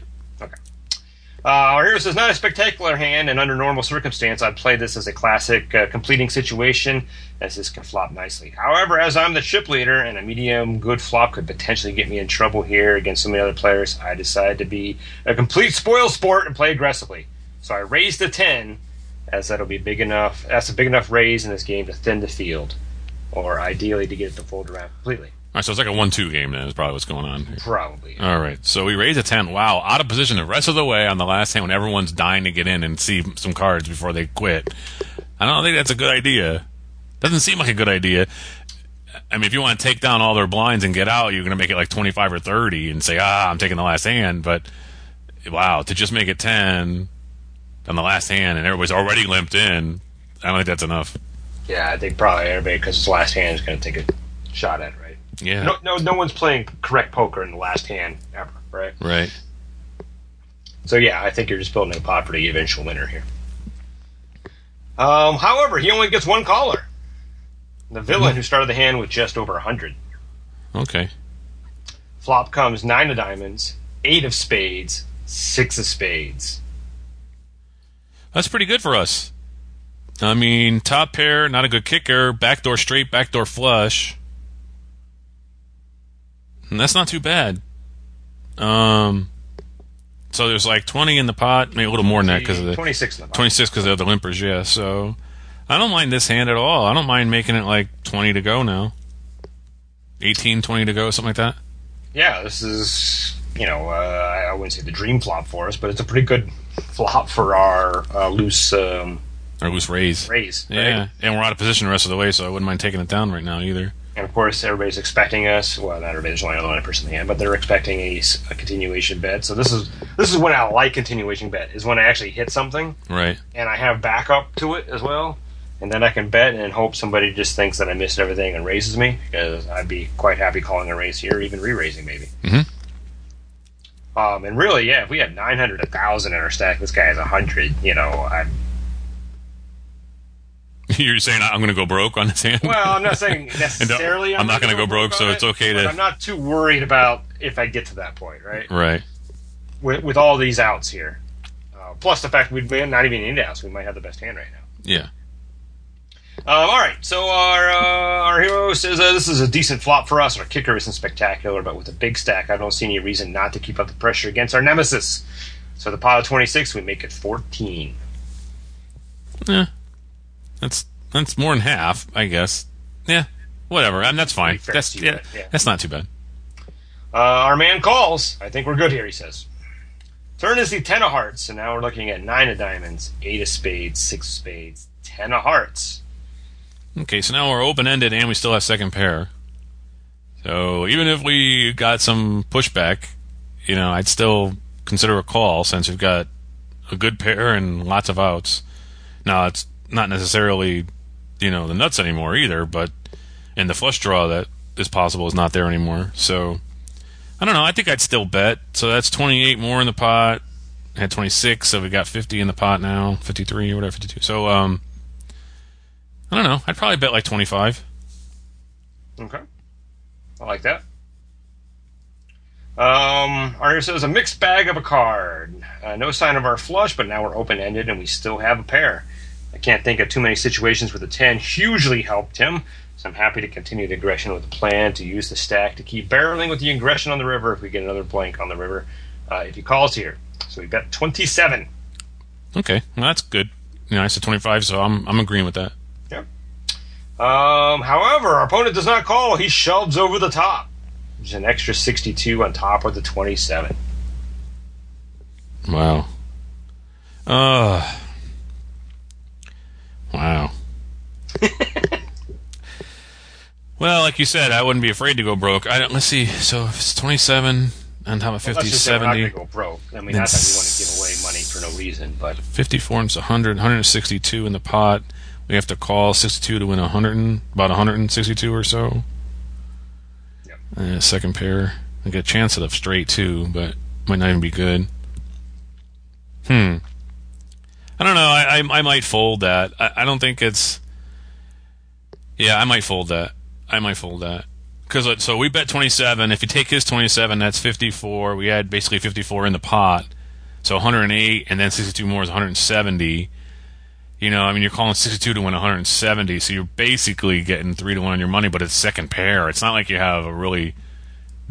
Uh, our hero says, not a spectacular hand, and under normal circumstance, I'd play this as a classic uh, completing situation, as this can flop nicely. However, as I'm the chip leader, and a medium good flop could potentially get me in trouble here against so many other players, I decided to be a complete spoil sport and play aggressively. So I raised the 10, as that'll be big enough, that's a big enough raise in this game to thin the field, or ideally to get it to fold around completely. All right. So it's like a one-two game. Then is probably what's going on. Here. Probably. All right. So we raise a 10. Wow. Out of position the rest of the way on the last hand when everyone's dying to get in and see some cards before they quit. I don't think that's a good idea. Doesn't seem like a good idea. I mean, if you want to take down all their blinds and get out, you're going to make it like 25 or 30 and say, ah, I'm taking the last hand. But wow, to just make it 10 on the last hand and everybody's already limped in, I don't think that's enough. Yeah, I think probably everybody, because it's the last hand, is going to take a shot at it, right? Yeah. No, no, no one's playing correct poker in the last hand ever, right? Right. So yeah, I think you're just building a pot for the eventual winner here. Um, however, he only gets one caller. The villain who started the hand with just over a 100. Okay. Flop comes nine of diamonds, eight of spades, six of spades. That's pretty good for us. I mean, top pair, not a good kicker. Backdoor straight, backdoor flush. And that's not too bad. Um, so there's like 20 in the pot, maybe a little more than that because of the 26 in the pot. 26 because of the limpers. Yeah, so I don't mind this hand at all. I don't mind making it like 20 to go now. 18, 20 to go, something like that. Yeah, this is, you know, uh, I wouldn't say the dream flop for us, but it's a pretty good flop for our uh, loose um, Or loose raise. raise. right? Yeah, and we're out of position the rest of the way, so I wouldn't mind taking it down right now either. And of course, everybody's expecting us. Well, not everybody. There's only one person in the hand, but they're expecting a continuation bet. So this is this is when I like continuation bet is when I actually hit something Right. and I have backup to it as well, and then I can bet and hope somebody just thinks that I missed everything and raises me because I'd be quite happy calling a raise here, even re-raising maybe. Mm-hmm. Um, and really, yeah, if we had 900, 1,000 in our stack, this guy has 100, you know, I You're saying I'm going to go broke on this hand? Well, I'm not saying necessarily. I'm not gonna gonna go broke, so it's it, okay to- I'm not too worried about if I get to that point, right? right. With, with all these outs here, uh, plus the fact we may not even need outs, we might have the best hand right now. Yeah. Um, all right, so our uh, our hero says uh, this is a decent flop for us. Our kicker isn't spectacular, but with a big stack, I don't see any reason not to keep up the pressure against our nemesis. So the pot of 26, we make it 14. Yeah. That's that's more than half, I guess. Yeah. Whatever. I mean, that's fine. That's yeah, yeah. That's not too bad. Uh, our man calls. I think we're good here, he says. Turn is the ten of hearts, and now we're looking at nine of diamonds, eight of spades, six of spades, ten of hearts. Okay, so now we're open ended and we still have second pair. So even if we got some pushback, you know, I'd still consider a call since we've got a good pair and lots of outs. Now it's not necessarily, you know, the nuts anymore either, but and the flush draw that is possible is not there anymore. So I don't know. I think I'd still bet. So that's 28 more in the pot. I had 26, so we got 50 in the pot now, 53 or whatever, 52. So um, I don't know. I'd probably bet like 25. Okay. I like that. Um, hero says a mixed bag of a card. Uh, no sign of our flush, but now we're open ended and we still have a pair. I can't think of too many situations where the 10 hugely helped him, so I'm happy to continue the aggression with the plan to use the stack to keep barreling with the aggression on the river if we get another blank on the river uh, if he calls here. So we've got 27. Okay, well that's good. You know, I said 25, so I'm I'm agreeing with that. Um, however, our opponent does not call. He shoves over the top. There's an extra 62 on top of the 27. Wow. Uh. Wow. well, like you said, I wouldn't be afraid to go broke. I don't. Let's see. So if it's 27 on top of 50, Let's just say we're not 70, going to go broke. I mean, not that we want to give away money for no reason, but 54 and 100, 162 in the pot. We have to call 62 to win 100, and, about 162 or so. Yep. Uh, second pair. I get a chance at a straight too, but might not even be good. Hmm. I don't know. I I, I might fold that. I, I don't think it's. Yeah, I might fold that. I might fold that. Because uh, so we bet 27. If you take his 27, that's 54. We had basically 54 in the pot. So 108, and then 62 more is 170. You know, I mean, you're calling 62 to win 170, so you're basically getting three to one on your money, but it's second pair. It's not like you have a really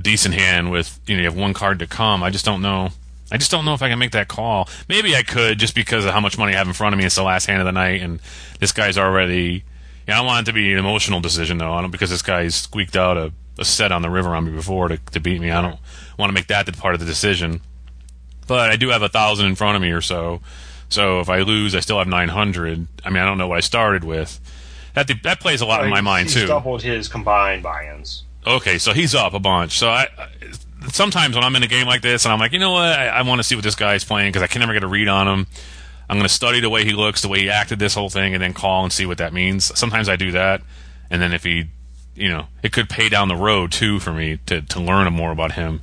decent hand with, you know, you have one card to come. I just don't know. I just don't know if I can make that call. Maybe I could just because of how much money I have in front of me. It's the last hand of the night, and this guy's already. Yeah, I don't want it to be an emotional decision though. I don't because this guy squeaked out a, a set on the river on me before to, to beat me. I don't want to make that the part of the decision. But I do have a thousand in front of me or so. So if I lose, I still have nine hundred. I mean, I don't know what I started with. That that plays a lot in my mind he's too. doubled his combined buy-ins. Okay, so he's up a bunch. So I I- sometimes when I'm in a game like this and I'm like, you know what, I, I want to see what this guy's playing because I can never get a read on him. I'm going to study the way he looks, the way he acted this whole thing, and then call and see what that means. Sometimes I do that, and then if he you know, it could pay down the road too for me to to learn more about him.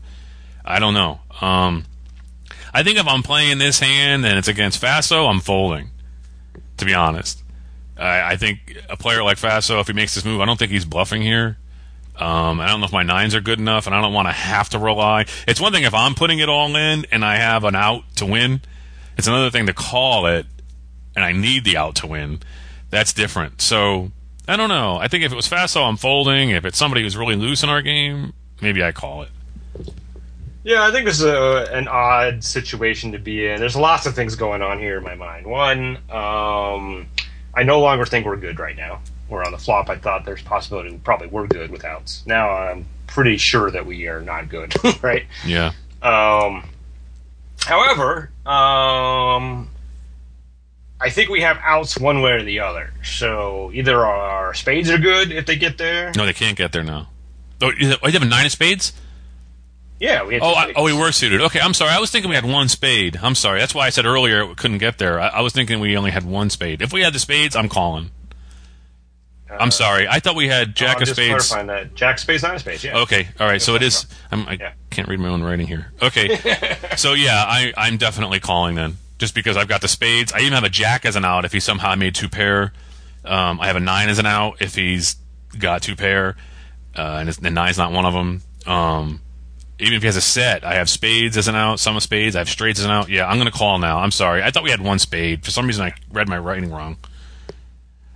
I don't know. Um, I think if I'm playing this hand and it's against Faso, I'm folding. To be honest, I, I think a player like Faso, if he makes this move, I don't think he's bluffing here. Um, I don't know if my nines are good enough, and I don't want to have to rely. It's one thing if I'm putting it all in and I have an out to win. It's another thing to call it, and I need the out to win. That's different. So I don't know. I think if it was Faso, I'm folding. If it's somebody who's really loose in our game, maybe I call it. Yeah, I think this is a, an odd situation to be in. There's lots of things going on here in my mind. One, um, I no longer think we're good right now. We're on the flop. I thought there's possibility we probably were good with outs. Now I'm pretty sure that we are not good, right? Yeah. Um, however, um, I think we have outs one way or the other. So either our spades are good if they get there. No, they can't get there now. Oh, you have, oh, a nine of spades? Yeah, we had Oh, I, oh, we were suited. Okay, I'm sorry. I was thinking we had one spade. I'm sorry. That's why I said earlier we couldn't get there. I, I was thinking we only had one spade. If we had the spades, I'm calling. I'm sorry. I thought we had jack Uh, I'm of spades. clarifying that. Jack of spades, nine of spades. Yeah. Okay, all right. So it is. I'm, I Yeah. can't read my own writing here. Okay, so yeah, I, I'm definitely calling then, just because I've got the spades. I even have a jack as an out if he somehow made two pair. Um, I have a nine as an out if he's got two pair, uh, and, it's, and nine's not one of them. Um, even if he has a set, I have spades as an out, some of spades. I have straights as an out. Yeah, I'm gonna call now. I'm sorry. I thought we had one spade. For some reason, I read my writing wrong.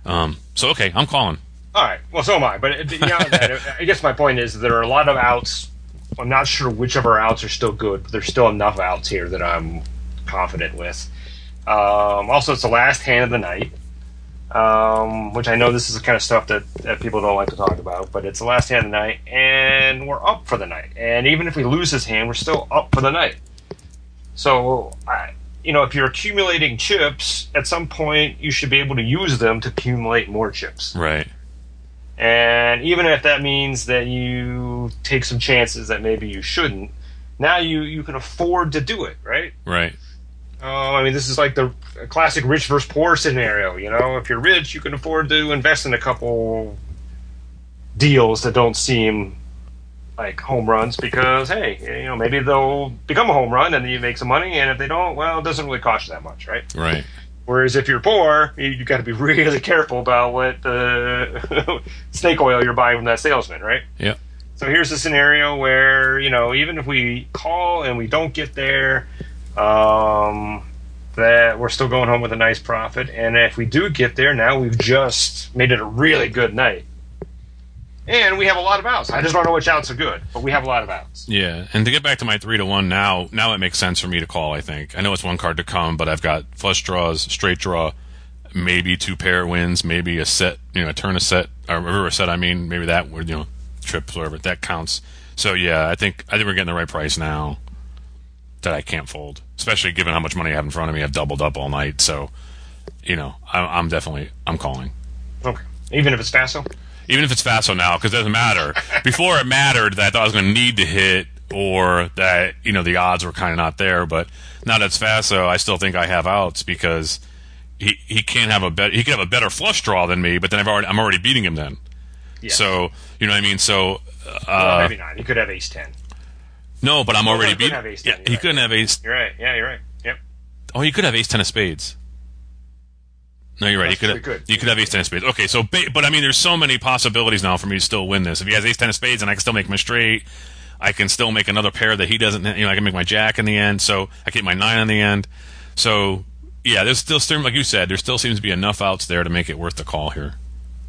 Um, so okay, I'm calling. All right. Well, so am I. But beyond that, I guess my point is there are a lot of outs. I'm not sure which of our outs are still good, but there's still enough outs here that I'm confident with. Um, also, it's the last hand of the night, um, which I know this is the kind of stuff that, that people don't like to talk about, but it's the last hand of the night, and we're up for the night. And even if we lose this hand, we're still up for the night. So, I, you know, if you're accumulating chips, at some point you should be able to use them to accumulate more chips. Right. And even if that means that you take some chances that maybe you shouldn't, now you, you can afford to do it, right? Right. Oh, I mean, this is like the classic rich versus poor scenario. You know, if you're rich, you can afford to invest in a couple deals that don't seem like home runs because, hey, you know, maybe they'll become a home run and then you make some money. And if they don't, well, it doesn't really cost you that much, right? Right. Whereas if you're poor, you, you got to be really careful about what the snake oil you're buying from that salesman, right? Yep. So here's a scenario where you know even if we call and we don't get there, um, that we're still going home with a nice profit. And if we do get there, now we've just made it a really good night. And we have a lot of outs. I just don't know which outs are good, but we have a lot of outs. Yeah, and to get back to my three to one now, now it makes sense for me to call. I think I know it's one card to come, but I've got flush draws, straight draw, maybe two pair wins, maybe a set, you know, a turn a set or river set. I mean, maybe that would you know trips whatever that counts. So yeah, I think I think we're getting the right price now that I can't fold, especially given how much money I have in front of me. I've doubled up all night, so you know I'm, I'm definitely I'm calling. Okay, even if it's Faso. Even if it's Faso now, because it doesn't matter. Before it mattered that I thought I was going to need to hit, or that you know the odds were kind of not there. But now that that's Faso, I still think I have outs because he he can't have a bet. He could have a better flush draw than me, but then I've already I'm already beating him then. Yeah. So you know what I mean. So Well, uh, maybe not. You could have Ace Ten. no, but I'm already he beating. Yeah, he you're couldn't have ace. You're right. Yeah, you're right. Yep. Oh, he could have ace ten of spades. No, you're right. He could. Have, good. You could have ace ten of spades. Okay, so but I mean, there's so many possibilities now for me to still win this. If he has ace ten of spades, and I can still make him straight, I can still make another pair that he doesn't. You know, I can make my jack in the end. So I can get my nine in the end. So yeah, there's still, like you said, there still seems to be enough outs there to make it worth the call here.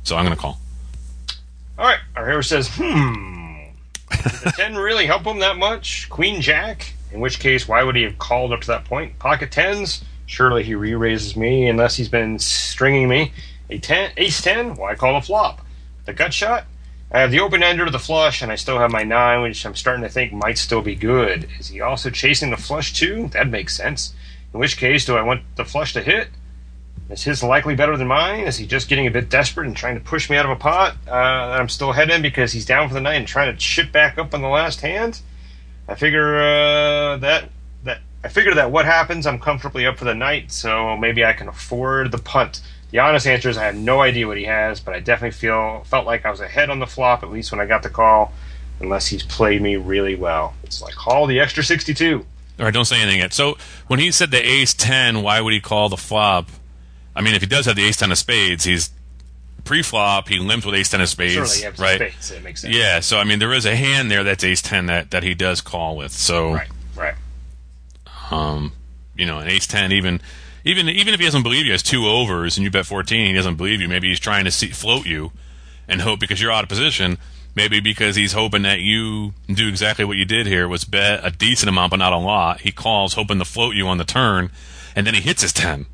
So I'm going to call. All right. Our hero says, hmm. Did the 10 really help him that much? Queen Jack? In which case, why would he have called up to that point? Pocket 10s? Surely he re raises me unless he's been stringing me. A 10, ace 10? Why call a flop? The gut shot? I have the open ender of the flush, and I still have my 9, which I'm starting to think might still be good. Is he also chasing the flush too? That makes sense. In which case, do I want the flush to hit? Is his likely better than mine? Is he just getting a bit desperate and trying to push me out of a pot uh, I'm still heading in because he's down for the night and trying to chip back up on the last hand? I figure uh, that I figure that what happens, I'm comfortably up for the night, so maybe I can afford the punt. The honest answer is I have no idea what he has, but I definitely feel felt like I was ahead on the flop at least when I got the call, unless he's played me really well. It's like call the extra sixty-two. All right, don't say anything yet. So when he said the ace ten, why would he call the flop? I mean, if he does have the ace ten of spades, he's pre-flop. He limped with ace ten of spades, Certainly, you have right? spades. It makes sense. Yeah. So I mean, there is a hand there that's ace ten that that he does call with. So Right. Um, you know, an ace ten, even even even if he doesn't believe you has two overs and you bet fourteen, he doesn't believe you. Maybe he's trying to see, float you and hope because you're out of position. Maybe because he's hoping that you do exactly what you did here was bet a decent amount but not a lot. He calls hoping to float you on the turn, and then he hits his ten.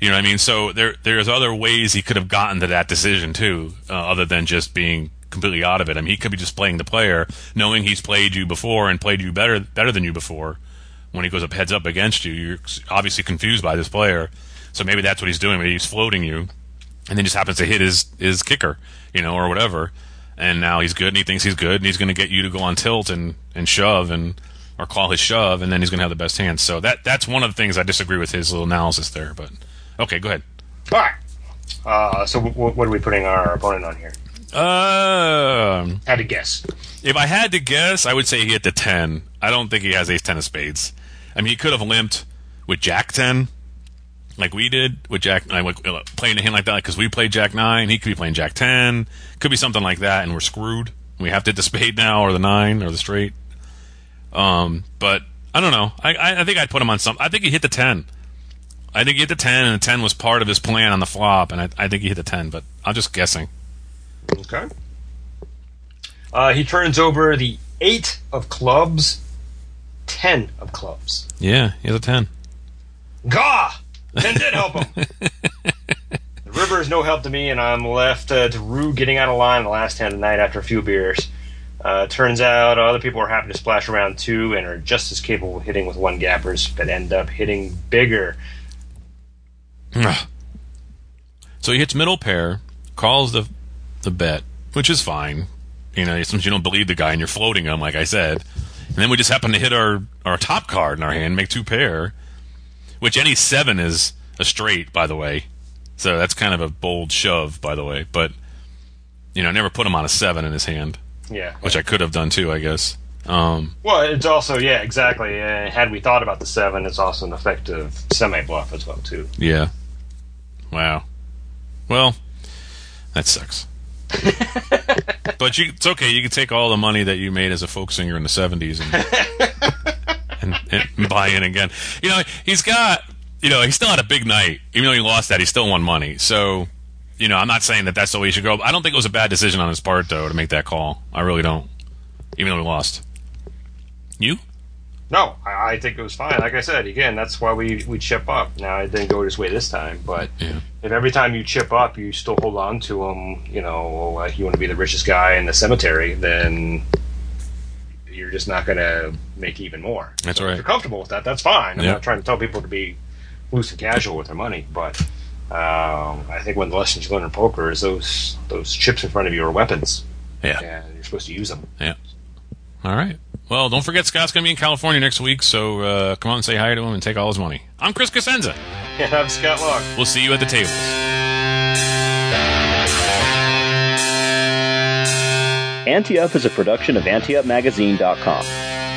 You know what I mean? So there there's other ways he could have gotten to that decision too, uh, other than just being completely out of it. I mean, he could be just playing the player, knowing he's played you before and played you better better than you before. When he goes up heads up against you, you're obviously confused by this player. So maybe that's what he's doing. Maybe he's floating you, and then just happens to hit his his kicker, you know, or whatever. And now he's good, and he thinks he's good, and he's going to get you to go on tilt and and shove and or call his shove, and then he's going to have the best hand. So that that's one of the things I disagree with his little analysis there. But okay, go ahead. All right. Uh, so w- w- what are we putting our opponent on here? Um, Had to guess. if I had to guess, I would say he hit the ten. I don't think he has ace ten of spades. I mean, he could have limped with Jack ten, like we did with Jack. Like uh, playing a hand like that, because we played Jack nine. He could be playing Jack ten. Could be something like that, and we're screwed. We have to hit the spade now, or the nine, or the straight. Um, but I don't know. I, I think I'd put him on some. I think he hit the ten. I think he hit the ten, and the ten was part of his plan on the flop, and I, I think he hit the ten. But I'm just guessing. Okay. Uh, he turns over the eight of clubs, ten of clubs. Yeah, he has a ten. Gah! Ten did help him. the river is no help to me, and I'm left uh, to Rue getting out of line the last hand of the night after a few beers. Uh, turns out other people are happy to splash around too and are just as capable of hitting with one gappers, but end up hitting bigger. So he hits middle pair, calls the the bet, which is fine. You know, sometimes you don't believe the guy and you're floating him, like I said. And then we just happen to hit our, our top card in our hand, make two pair, which any seven is a straight, by the way. So that's kind of a bold shove, by the way. But, you know, I never put him on a seven in his hand, Yeah. which I could have done too, I guess. Um, Well, it's also yeah, exactly. Uh, had we thought about the seven, it's also an effective semi bluff as well too. yeah. Wow. Well, that sucks. but you, it's okay. You can take all the money that you made as a folk singer in the '70s and, and, and buy in again. You know, he's got. You know, he still had a big night. Even though he lost that, he still won money. So, you know, I'm not saying that that's the way he should go. I don't think it was a bad decision on his part, though, to make that call. I really don't. Even though he lost. You? No, I, I think it was fine. Like I said, again, that's why we we chip up. Now it didn't go his way this time, but Yeah. if every time you chip up, you still hold on to him, you know, like you want to be the richest guy in the cemetery, then you're just not going to make even more. That's So right. If you're comfortable with that, that's fine. I'm Yeah. not trying to tell people to be loose and casual with their money, but um, I think one of the lessons you learn in poker is those those chips in front of you are weapons, Yeah. and you're supposed to use them. All right. Well, don't forget Scott's going to be in California next week, so uh, come out and say hi to him and take all his money. I'm Chris Cosenza. And I'm Scott Long. We'll see you at the tables. Ante Up is a production of AnteUpMagazine.com.